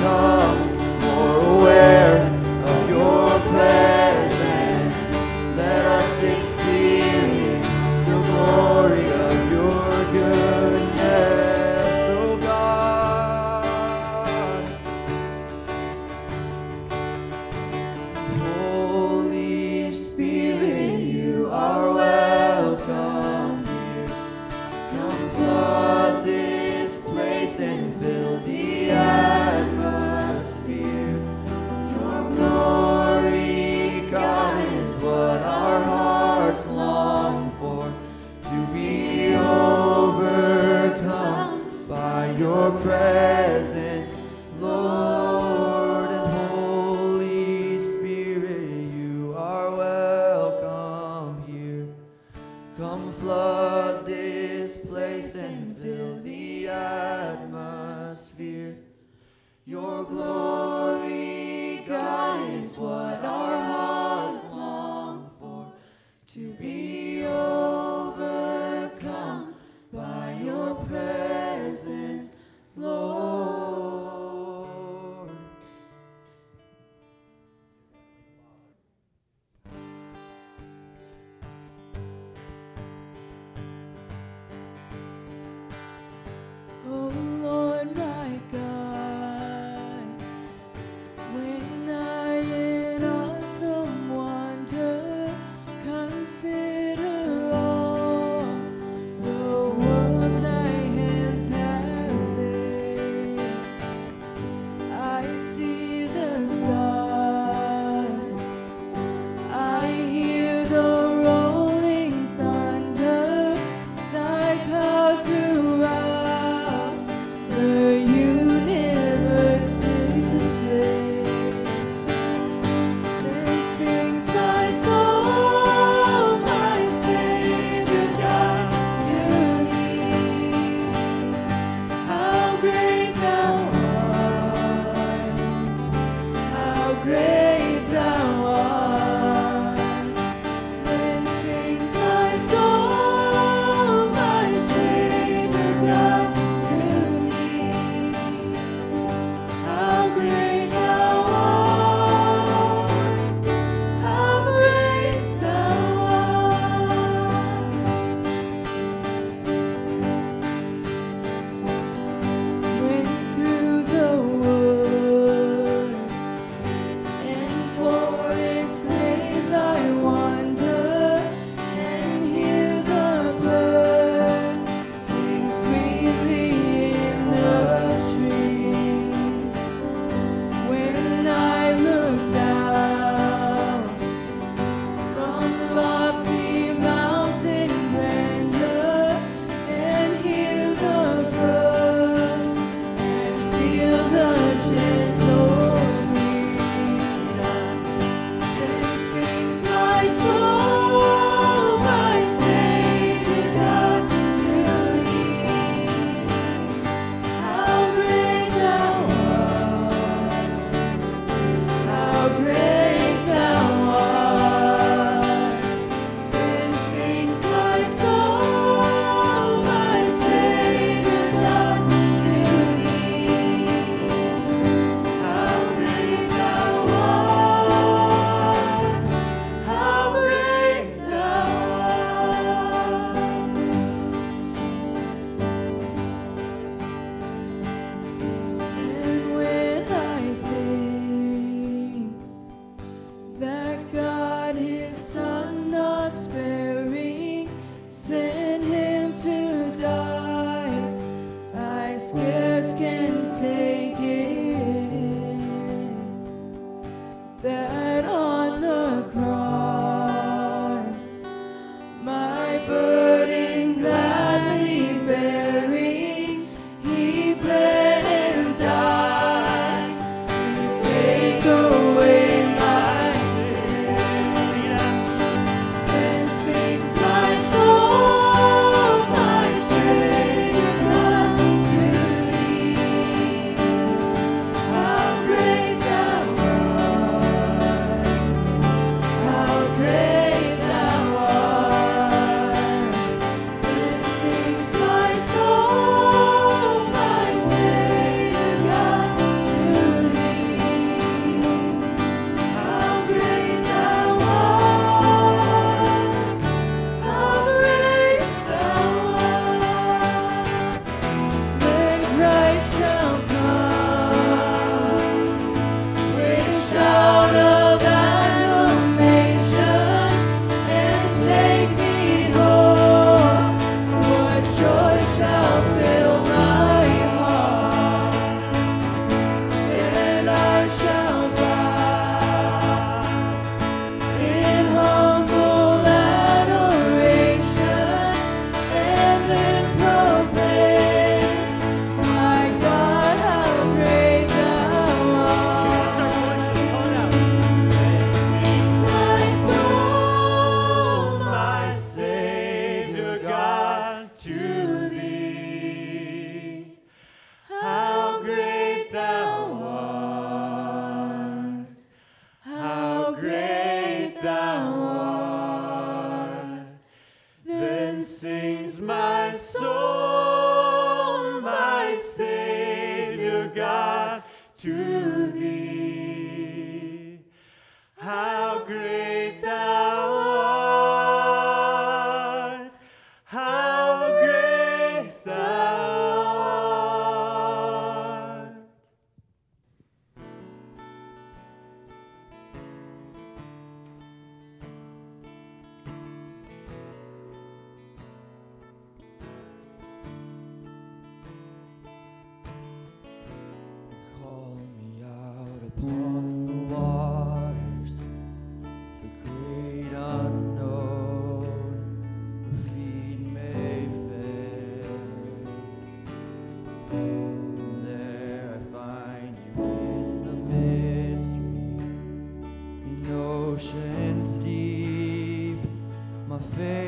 become more aware.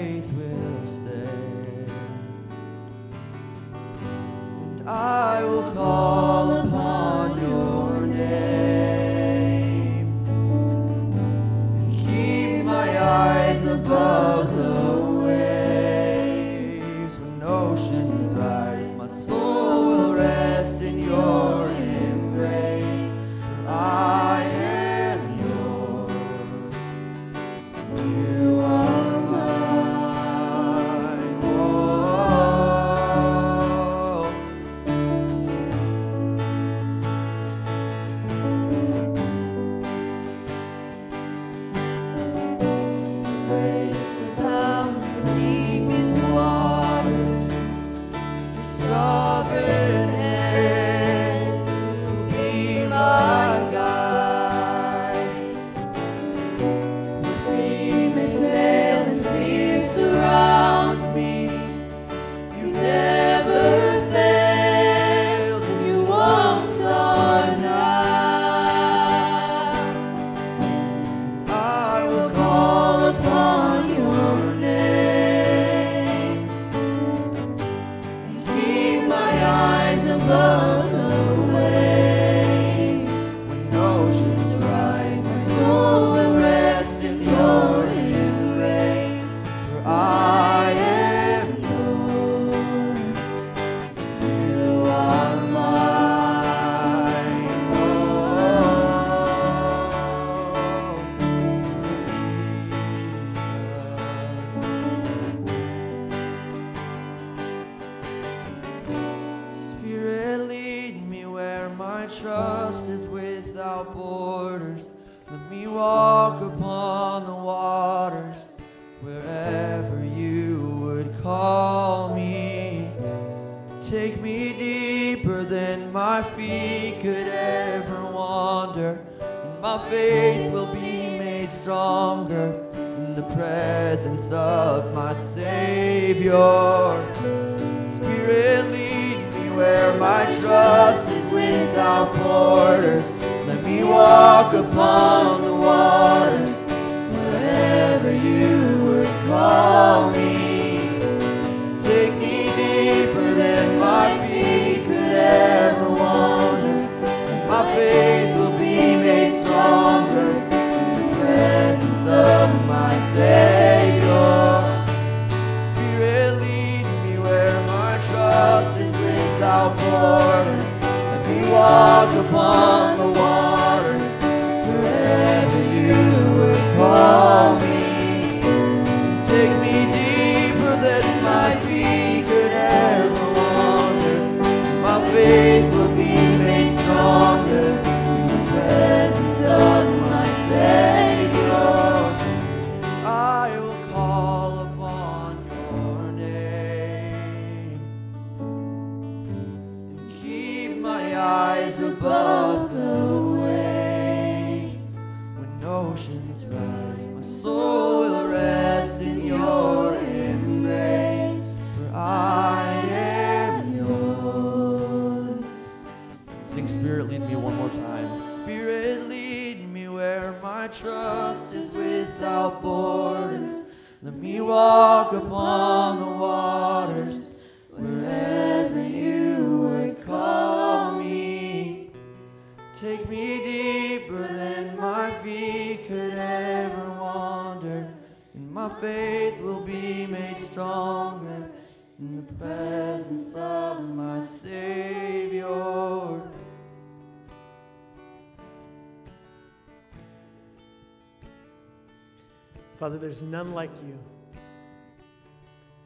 Faith eyes of my Savior. Spirit, lead me where my trust is without borders. Let me walk upon the water. faith will be made stronger in the presence of my Savior. Father, there's none like you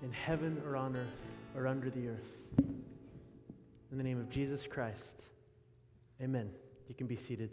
in heaven or on earth or under the earth. In the name of Jesus Christ, amen. You can be seated.